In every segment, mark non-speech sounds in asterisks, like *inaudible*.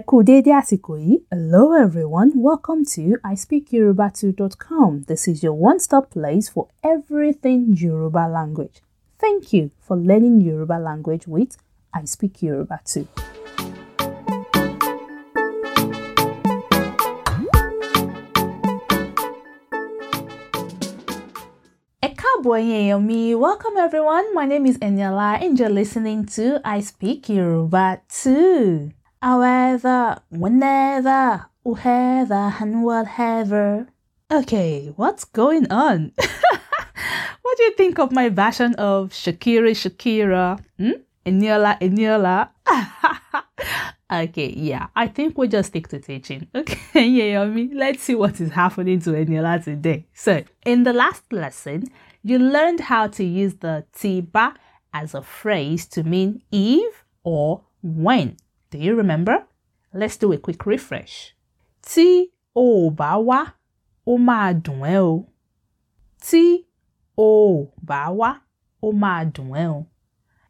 Kú dédé àsìkò. Hello everyone, welcome to ispeakyoruba2.com. This is your one-stop place for everything Yoruba language. Thank you for learning Yoruba language with I Speak Yoruba 2. Ẹ káàbọ̀ ẹ̀yin mi. Welcome everyone. My name is Eniola and you're listening to I Speak Yoruba 2. However, whenever, whoever, and whatever. Okay, what's going on? *laughs* what do you think of my version of Shakira Shakira? Hmm? Eniola Eniola? *laughs* okay, yeah, I think we'll just stick to teaching. *laughs* Okay, yeah. Let's see what is happening to Eniola today. So, in the last lesson, you learned how to use the tiba as a phrase to mean if or when. Do you remember? Let's do a quick refresh. Tí o bá wá, ó máa dùn ẹ́ o. Tí o bá wá, ó máa dùn ẹ́ o.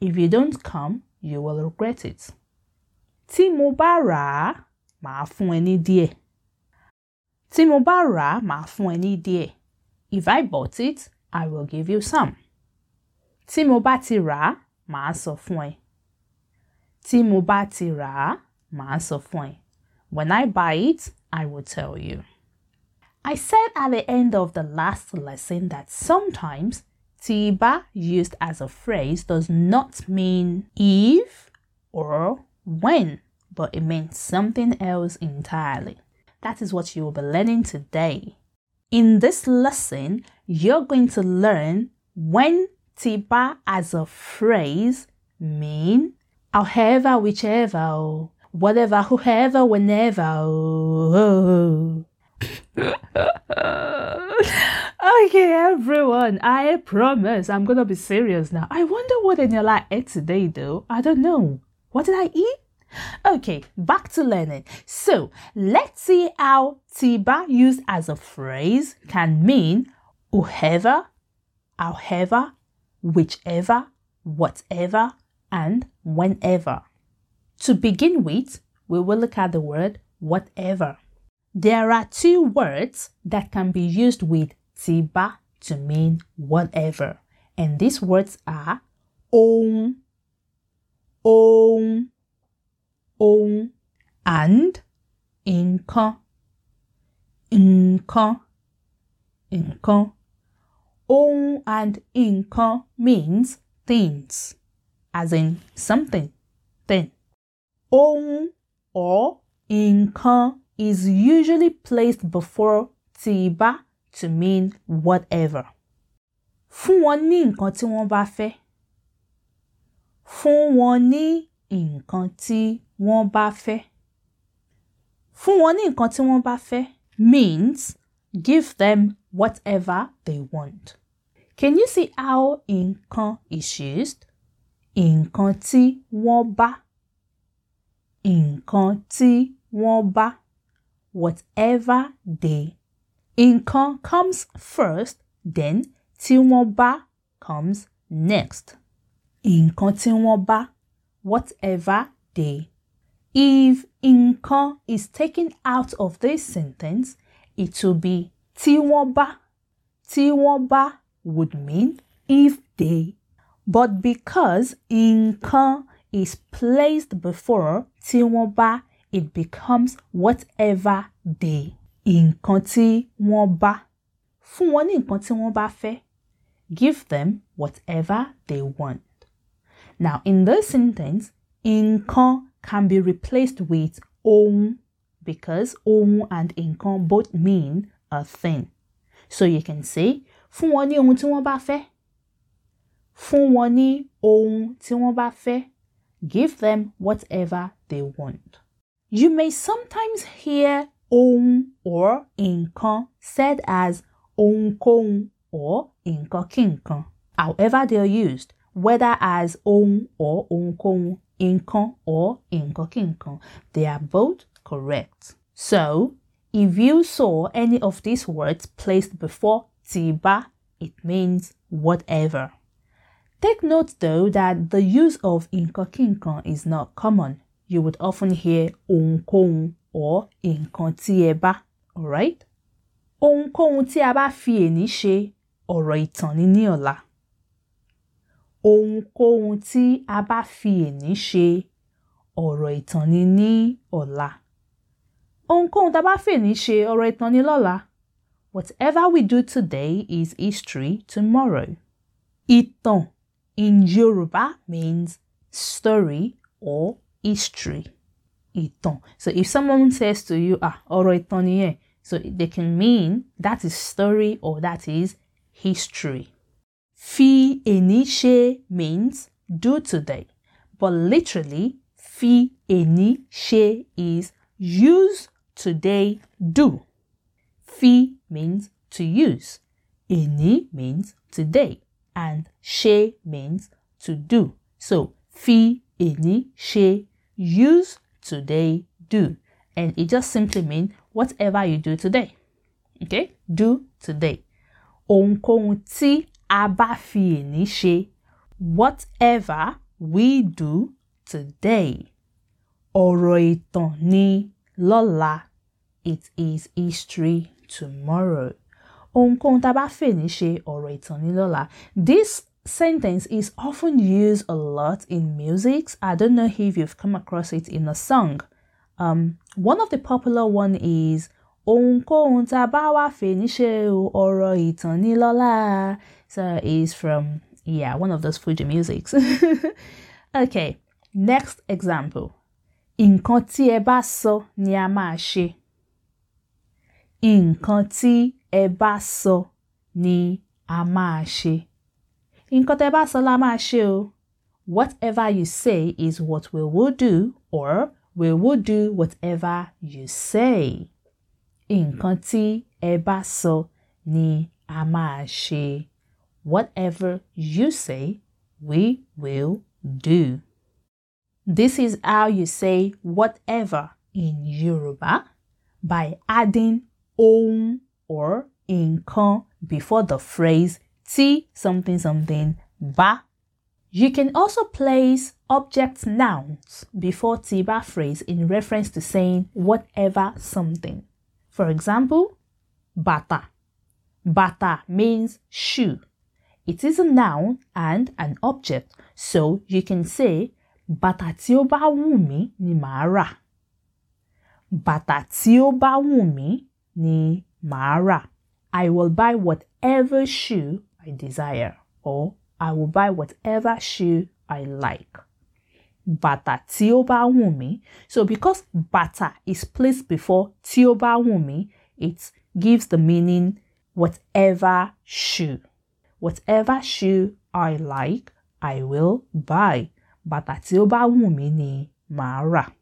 If you don't come, you will regret it. Tí mo bá rà á, màá fún ẹ ní díẹ̀. Tí mo bá rà á, màá fún ẹ ní díẹ̀. If I bought it, I will give you some. Tí mo bá ti rà á, màá sọ fún ẹ. Tí mo bá ti rà á, màá sọ fún ẹ. When I buy it, I will tell you. I said at the end of the last lesson that sometimes tiba used as a phrase does not mean if or when, but it means something else entirely. That is what you will be learning today. In this lesson, you're going to learn when tiba as a phrase mean however, whichever, whatever, whoever, whenever. Oh. *laughs* okay, everyone, I promise I'm gonna be serious now. I wonder what Eniola ate today, though. I don't know. What did I eat? Okay, back to learning. So let's see how tiba used as a phrase can mean whoever, however, whichever, whatever, and whenever. To begin with, we will look at the word whatever. There are two words that can be used with tiba to mean whatever, and these words are on, on, on, and nǹkan, nǹkan, nǹkan. On and nǹkan means things, as in something, thing. On or nǹkan is usually placed before tiba to mean whatever. Fún wọn ní nǹkan tí wọ́n bá fẹ́. Fún wọn ní nǹkan tí wọ́n bá fẹ́. Fún wọn ní nǹkan tí wọ́n bá fẹ́ means give them whatever they want. Can you see how nǹkan is used? Nǹkan tí wọ́n bá. Nǹkan tí wọ́n bá. Whatever they. Nǹkan comes first, then tí wọ́n bá comes next. Nǹkan tí wọ́n bá. Whatever they. If nǹkan is taken out of this sentence, it will be tí wọ́n bá. Tí wọ́n bá would mean if they. But because nǹkan is placed before tí wọ́n bá, it becomes whatever they. Nǹkan tí wọ́n bá. Fún wọn tí wọ́n bá fẹ́. Give them whatever they want. Now, in this sentence, nǹkan can be replaced with ohun because ohun and nǹkan both mean a thing. So you can say, fún wọn ní ohun tí wọ́n bá fẹ́. Fún wọn ní ohun tí wọ́n bá fẹ́. Give them whatever they want. You may sometimes hear ohun or nǹkan said as ohunkóhun or nǹkan-kí-nǹkan. However they are used, whether as ohun or ohunkóhun, nǹkan or nǹkan-kí-nǹkan, they are both correct. So, if you saw any of these words placed before tiba, it means whatever. Take note though that the use of kinko is not common. you would often hear ohunkóhun or nǹkan. Alright? Ohunkóhun tí a bá fi èní ṣe ọ̀rọ̀ ìtàn ni ní ọ̀la. Ohunkóhun tí a bá fi èní ṣe ọ̀rọ̀ ni ọ̀la. Fi èní ọ̀rọ̀ lọ́la. Whatever we do today is history tomorrow. Ìtàn in Yoruba means story or history. Ìtàn. So if someone says to you, ah, ọ̀rọ̀ so they can mean that is story or that is history. Fi ṣe means do today, but literally fi ṣe is use today do. Fi means to use. Èní means today and ṣe means to do. So fi èní ṣe use today do. And it just simply means whatever you do today. Okay? Do today. Ohunkóhun tí a fi èní ṣe. Whatever we do today. Ọ̀rọ̀ ni lọ́la. It is history tomorrow. Ohunkóhun tá a bá fèní ṣe ọ̀rọ̀ ìtàn ni lọ́la. This sentence is often used a lot in music. I don't know if you've come across it in a song. Um, one of the popular one is Ohunkóhun tá a bá wá fèní ṣe ọ̀rọ̀ ìtàn ni lọ́la. So it's from yeah, one of those Fuji musics. *laughs* okay, next example. Nǹkan tí ẹ bá sọ ni a máa ṣe. Nǹkan tí ẹ bá sọ ni a máa ṣe. Nǹkan tí ẹ bá sọ la máa ṣe o. Whatever you say is what we will do or we will do whatever you say. Nǹkan tí ẹ bá sọ ni a máa ṣe. Whatever you say, we will do. This is how you say whatever in Yoruba by adding ohun or in nǹkan before the phrase ti something something ba. You can also place object nouns before tiba phrase in reference to saying whatever something. For example, bata. Bata means shoe. It is a noun and an object, so you can say bàtà tí ó bá wù ni rà. Bàtà tí ó bá wù ni rà. I will buy whatever shoe I desire or I will buy whatever shoe I like. Bàtà tioba mí. So because bàtà is placed before tioba mí, it gives the meaning whatever shoe. Whatever shoe I like, I will buy. bàtà tioba wumi ni rà.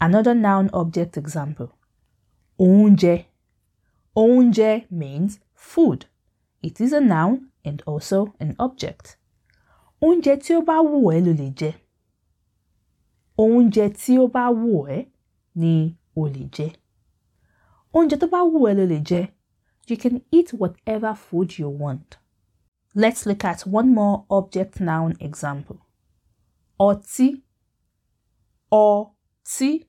Another noun object example. Oúnjẹ. Oúnjẹ means food. It is a noun and also an object. Oúnjẹ tí ó bá wù ẹ́ ló lè jẹ. Oúnjẹ tí ó bá wù ẹ́ ni o lè jẹ. Oúnjẹ tó bá wù ẹ́ ló lè jẹ. You can eat whatever food you want. Let's look at one more object noun example. Ọtí. Ọtí.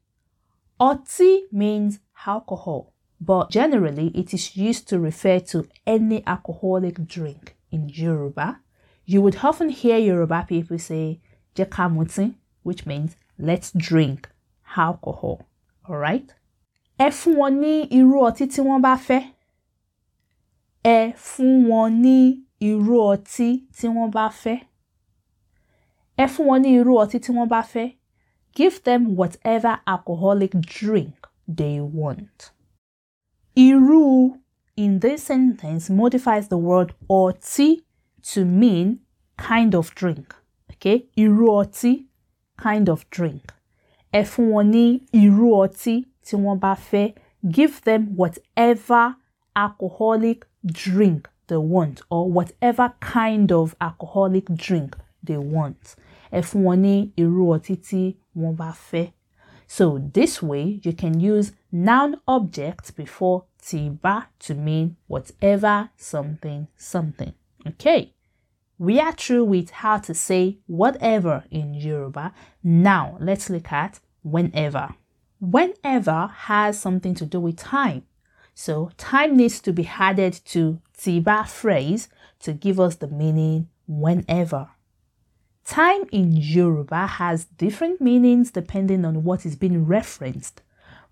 Ọtí means alcohol, but generally it is used to refer to any alcoholic drink in Yoruba. You would often hear Yoruba people say jekamuti, which means let's drink alcohol. Alright? Ẹ fún wọn ní irú ọtí tí wọ́n bá fẹ́. Ẹ ní irú ọtí tí wọ́n bá fẹ́. Ẹ ní irú ọtí tí wọ́n bá fẹ́. Give them whatever alcoholic drink they want. Irú in this sentence modifies the word ọtí to mean kind of drink. Okay? Irú ọtí, kind of drink. Ẹ irú ọtí tí fẹ́. Give them whatever alcoholic drink they want or whatever kind of alcoholic drink they want. ẹ irú ọtí tí fẹ́. So this way you can use noun object before tiba to mean whatever something something. Okay. We are through with how to say whatever in Yoruba. Now let's look at whenever. Whenever has something to do with time. So time needs to be added to Tiba phrase to give us the meaning whenever. Time in Yoruba has different meanings depending on what is being referenced,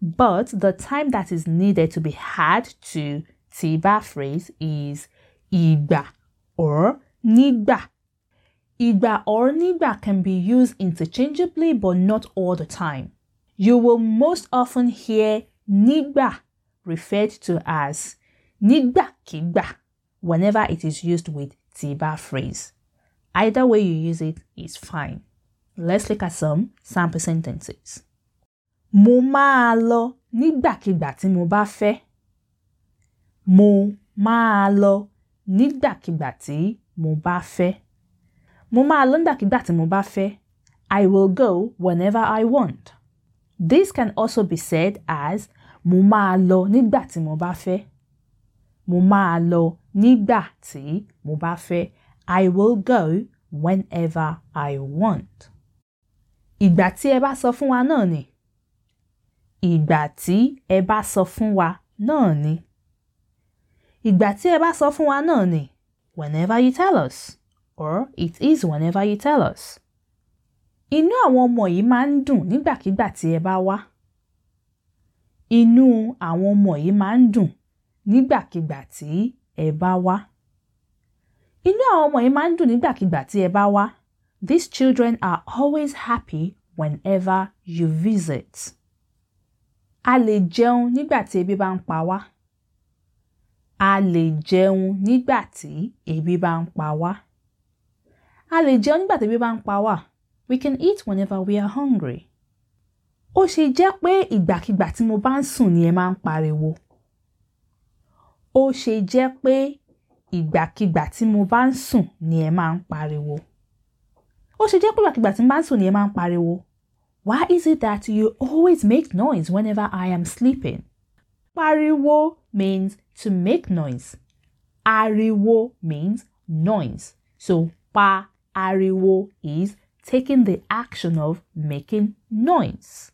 but the time that is needed to be had to Tiba phrase is Igba or Nigba. Igba or Nigba can be used interchangeably but not all the time. You will most often hear Nigba referred to as Nigba Kigba whenever it is used with Tiba phrase. Either way you use it is fine. Let's look at some sample sentences. Mo máa lọ nígbàkigbà tí mo bá fẹ́. Mo máa lọ nígbàkigbà tí mo bá fẹ́. Mo máa lọ nígbàkigbà tí mo bá fẹ́. I will go whenever I want. This can also be said as mo máa lọ nígbà tí mo bá fẹ́. Mo máa lọ nígbà tí mo bá fẹ́. I will go whenever I want. Ìgbà tí ẹ bá sọ fún wa náà ni. Ìgbà tí ẹ bá sọ fún wa náà ni. Ìgbà tí ẹ bá sọ fún wa náà ni. Whenever you tell us. Or it is whenever you tell us. Inú àwọn ọmọ yìí máa ń dùn nígbàkigbà tí ẹ bá wá. Inú àwọn ọmọ yìí máa ń dùn nígbàkigbà tí ẹ bá wá. Inú àwọn ọmọ yìí máa ń dùn nígbàkigbà tí ẹ bá wá. These children are always happy whenever you visit. A lè jẹun nígbà tí ebi bá ń pa wá. A lè jẹun nígbà tí ebi bá ń pa wá. A lè jẹun nígbà tí ebi bá ń pa wá. We can eat whenever we are hungry. Ó ṣe jẹ́ pé ìgbàkigbà tí mo bá ń sùn ni ẹ máa ń pariwo. Ó ṣe jẹ́ pé ìgbàkigbà tí mo bá ń sùn ni ẹ máa ń pariwo. Ó ṣe jẹ́ pé ìgbàkigbà tí mo bá ń sùn ni ẹ máa ń pariwo. Why is it that you always make noise whenever I am sleeping? Pariwo means to make noise. Ariwo means noise. So pa ariwo is taking the action of making noise.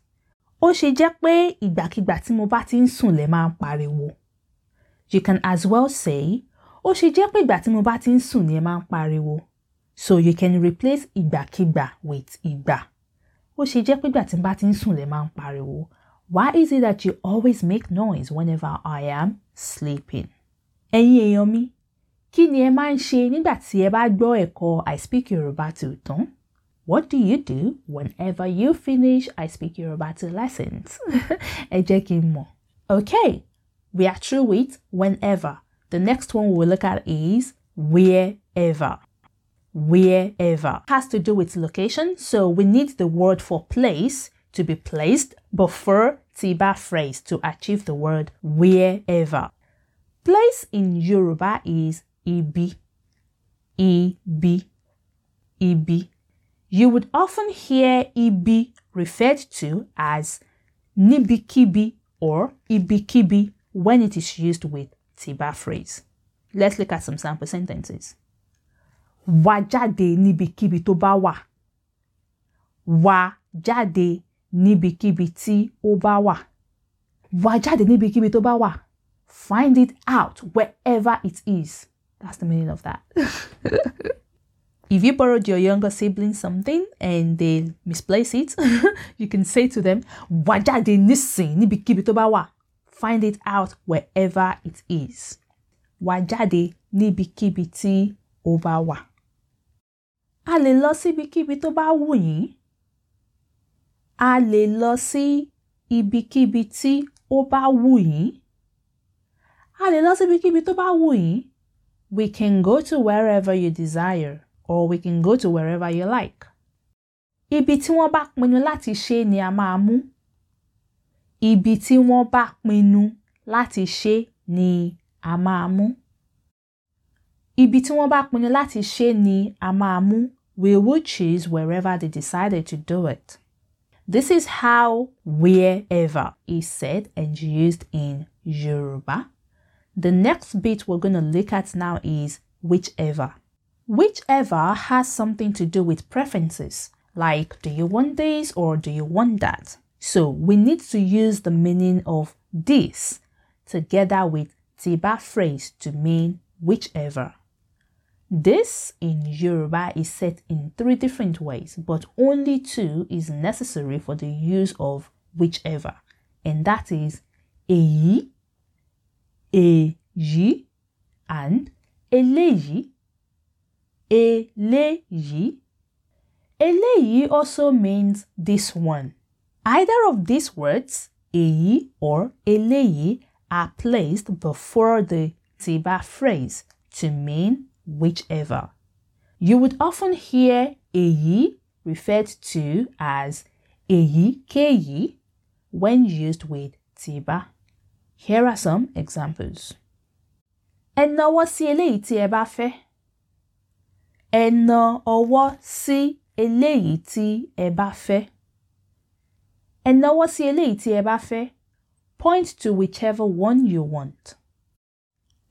Ó ṣe jẹ́ pé ìgbàkigbà tí mo bá ti ń sùn lẹ máa ń pariwo. You can as well say, ó ṣe jẹ́ pé ìgbà tí mo bá ti ń sùn ni ẹ máa ń pariwo. So you can replace ìgbàkigbà with ìgbà. Ó ṣe jẹ́ pé ìgbà tí mo bá ti ń sùn lẹ máa ń pariwo. Why is it that you always make noise whenever I am sleeping? Ẹ̀yin èèyàn mi, kí ni ẹ máa ń ṣe nígbà tí ẹ bá gbọ́ ẹ̀kọ́ I speak Yoruba to tán? What do you do whenever you finish I speak Yoruba to lessons? *laughs* Ẹ. Okay, we are through with whenever. The next one we'll look at is wherever. Wherever has to do with location, so we need the word for place to be placed before Tiba phrase to achieve the word wherever. Place in Yoruba is ibi, ibi, ibi. You would often hear ibi referred to as nibikibi or ibikibi when it is used with Tiba phrase. Let's look at some sample sentences. Wá jáde níbikíbi tó bá wà. Wá jáde níbikíbi tí ó bá wà. Wá jáde níbikíbi tó bá wà. Find it out wherever it is. That's the meaning of that. *laughs* if you borrowed your younger sibling something and they misplace it, *laughs* you can say to them, Wá jáde nísìn níbikíbi tó bá wà. Find it out wherever it is. Wá jáde níbikíbi tí ó bá wà. A lè lọ síbikíbi tó bá wù yín. A lè lọ sí ibikíbi tí ó bá wù yín. A lè lọ síbikíbi tó bá wù yín. We can go to wherever you desire or we can go to wherever you like. Ibi tí wọ́n bá pinnu láti ṣe ni a máa mú. Ibi tí wọ́n bá pinnu láti ṣe ni a máa mú. Ibi tí wọ́n bá pinnu láti ṣe ni a máa mú. We will choose wherever they decided to do it. This is how wherever is said and used in Yoruba. The next bit we're going to look at now is whichever. Whichever has something to do with preferences, like do you want this or do you want that? So we need to use the meaning of this together with tiba phrase to mean whichever. This in Yoruba is said in three different ways, but only two is necessary for the use of whichever, and that is èyí, èyí, and eléyìí, eléyìí. Eléyìí also means this one. Either of these words, èyí or eléyìí, are placed before the tiba phrase to mean whichever. You would often hear èyí referred to as èyíkéyìí when used with tiba. Here are some examples. Ẹ nawọ́ sí eléyìí tí ẹ bá fẹ́. Ẹ na ọwọ́ sí eléyìí tí ẹ bá fẹ́. Ẹ nawọ́ sí eléyìí tí ẹ bá fẹ́. Point to whichever one you want.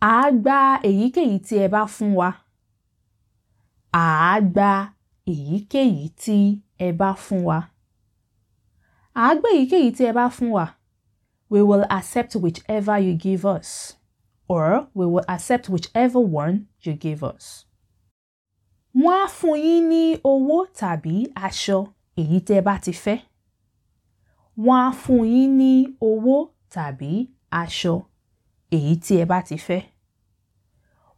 À á gba èyíkéyìí tí ẹ bá fún wa. À á gba èyíkéyìí tí ẹ bá fún wa. À á gba èyíkéyìí tí ẹ bá fún wa. We will accept whichever you give us. Or we will accept whichever one you give us. Wọ́n á fún yín ní owó tàbí aṣọ èyí tẹ́ bá ti fẹ́. Wọ́n á fún yín ní owó tàbí aṣọ èyí tí ẹ bá ti fẹ́.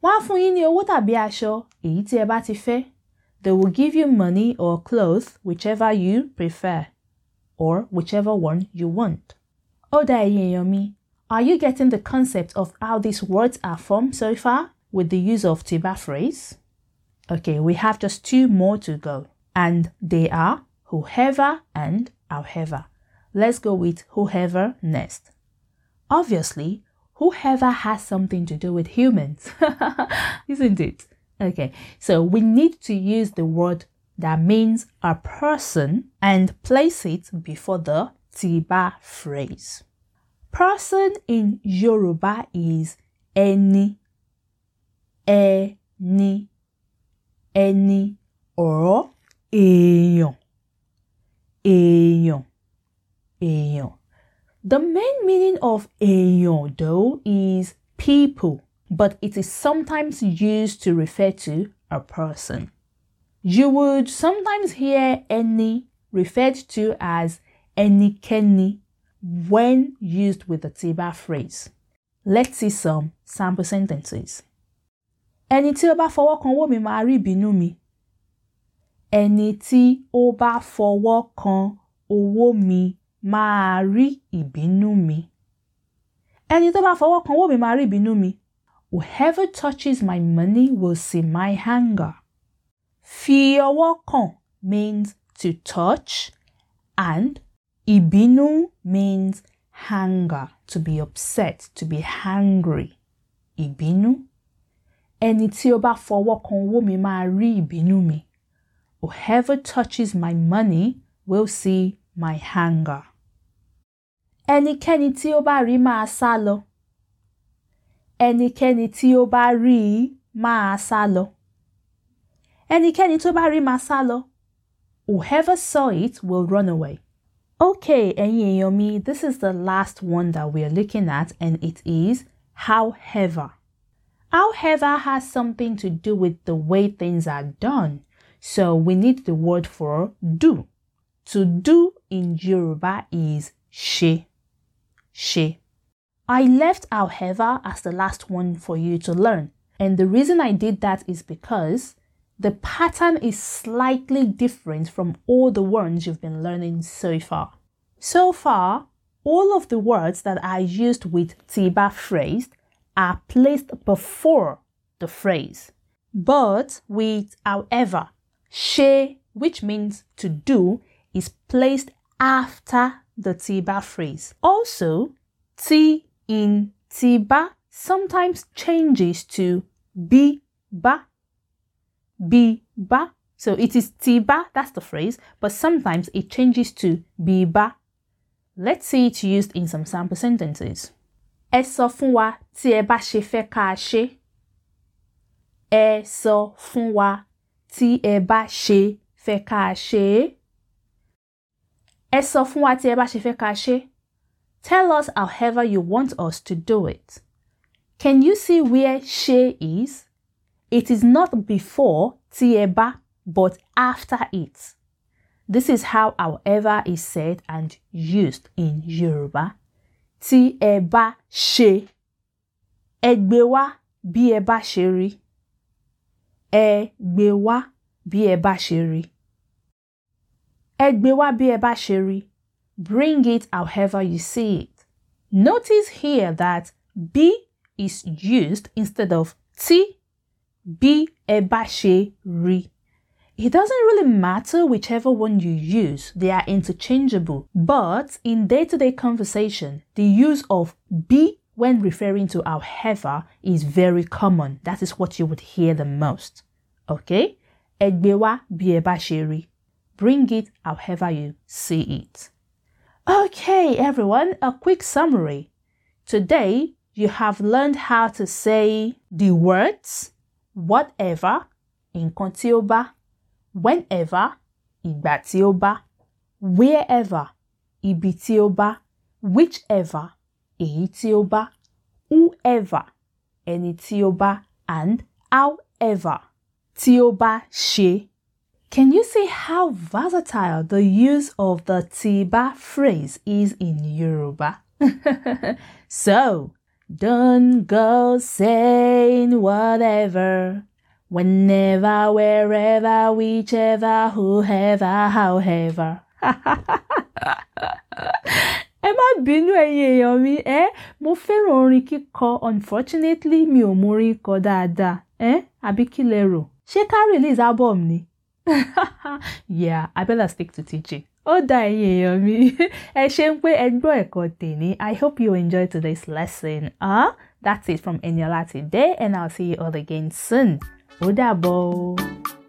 Wọ́n á fún yín ní owó tàbí aṣọ èyí tí ẹ bá ti fẹ́. They will give you money or clothes, whichever you prefer, or whichever one you want. Oda dá ẹ̀yin èèyàn mi. Are you getting the concept of how these words are formed so far with the use of tiba phrase? Okay, we have just two more to go, and they are whoever and however. Let's go with whoever next. Obviously, whoever has something to do with humans, *laughs* isn't it? Okay, so we need to use the word that means a person and place it before the tiba phrase. Person in Yoruba is ẹni, ẹni, ẹni, or èèyàn, èèyàn, The main meaning of èèyàn though is people, but it is sometimes used to refer to a person. You would sometimes hear ẹni referred to as ẹnikẹ́ni when used with the tiba phrase. Let's see some sample sentences. Ẹni tí ó bá fọwọ́ kan owó mi máa rí ìbínú mi. Ẹni tí ó bá fọwọ́ kan owó mi máa rí ìbínú mi. Ẹni tó bá fọwọ́ kan owó mi máa rí ìbínú mi. Whoever touches my money will see my anger. Fi ọwọ́ kàn means to touch and ìbínú means anger, to be upset, to be angry. Ìbínú. Ẹni tí ó bá fọwọ́ kan owó mi máa rí ìbínú mi. Whoever touches my money will see my anger. Ẹnikẹ́ni tí ó bá rí máa sá lọ. Ẹnikẹ́ni tí ó bá rí máa sá lọ. Ẹnikẹ́ni tó bá rí máa sá lọ. Whoever saw it will run away. Okay, ẹ̀yin this is the last one that we are looking at and it is however. However has something to do with the way things are done. So we need the word for do. To do in Yoruba is she. She. I left however as the last one for you to learn. And the reason I did that is because the pattern is slightly different from all the ones you've been learning so far. So far, all of the words that are used with tiba phrase are placed before the phrase. But with however, she, which means to do, is placed after the tiba phrase. Also, T in tiba sometimes changes to be ba be ba. So it is tiba, that's the phrase, but sometimes it changes to be ba. Let's see it used in some sample sentences. Ẹ sọ fún wa tí ẹ bá ṣe fẹ́ ká ṣe. Ẹ sọ fún wa tí ẹ bá ṣe fẹ́ ká ṣe. Ẹ sọ fún wa tí ẹ bá ṣe fẹ́ ká ṣe. Tell us however you want us to do it. Can you see where ṣe is? It is not before tí ẹ bá, but after it. This is how however is said and used in Yoruba. Tí ẹ bá ṣe. Ẹ gbé wá bí ẹ bá ṣe rí. Ẹ gbé wá bí ẹ bá ṣe rí. Ẹ gbé wá bí ẹ bá ṣe rí. Bi bring it however you see it. Notice here that B is used instead of ẹ bá rí. It doesn't really matter whichever one you use, they are interchangeable. But in day to day conversation, the use of be when referring to however is very common. That is what you would hear the most. Okay? Egbewa ṣe rí. Bring it however you see it. Okay, everyone, a quick summary. Today, you have learned how to say the words whatever, ó bá, whenever, ó bá, wherever, ibi tí whichever, ó bá, whoever, ó bá, and however, bá ṣe. Can you see how versatile the use of the tiba phrase is in Yoruba? *laughs* so, don't go saying whatever, whenever, wherever, whichever, whoever, however. *laughs* ẹ má bínú ẹ̀yin èèyàn mi ẹ? Mo fẹ́ràn orin kíkọ. Unfortunately mi ò mọ orin kọ dáadáa ẹ? Àbí kí lẹ rò? Ṣé ká release album ni *laughs* yeah I better stick to teaching. ó dá ẹ̀yin èèyàn mi *laughs* ẹ ṣe ẹ̀kọ́ I hope you enjoy today's lesson. Uh, that's it from Eniola today and I'll see you all again soon. ó dàbọ̀.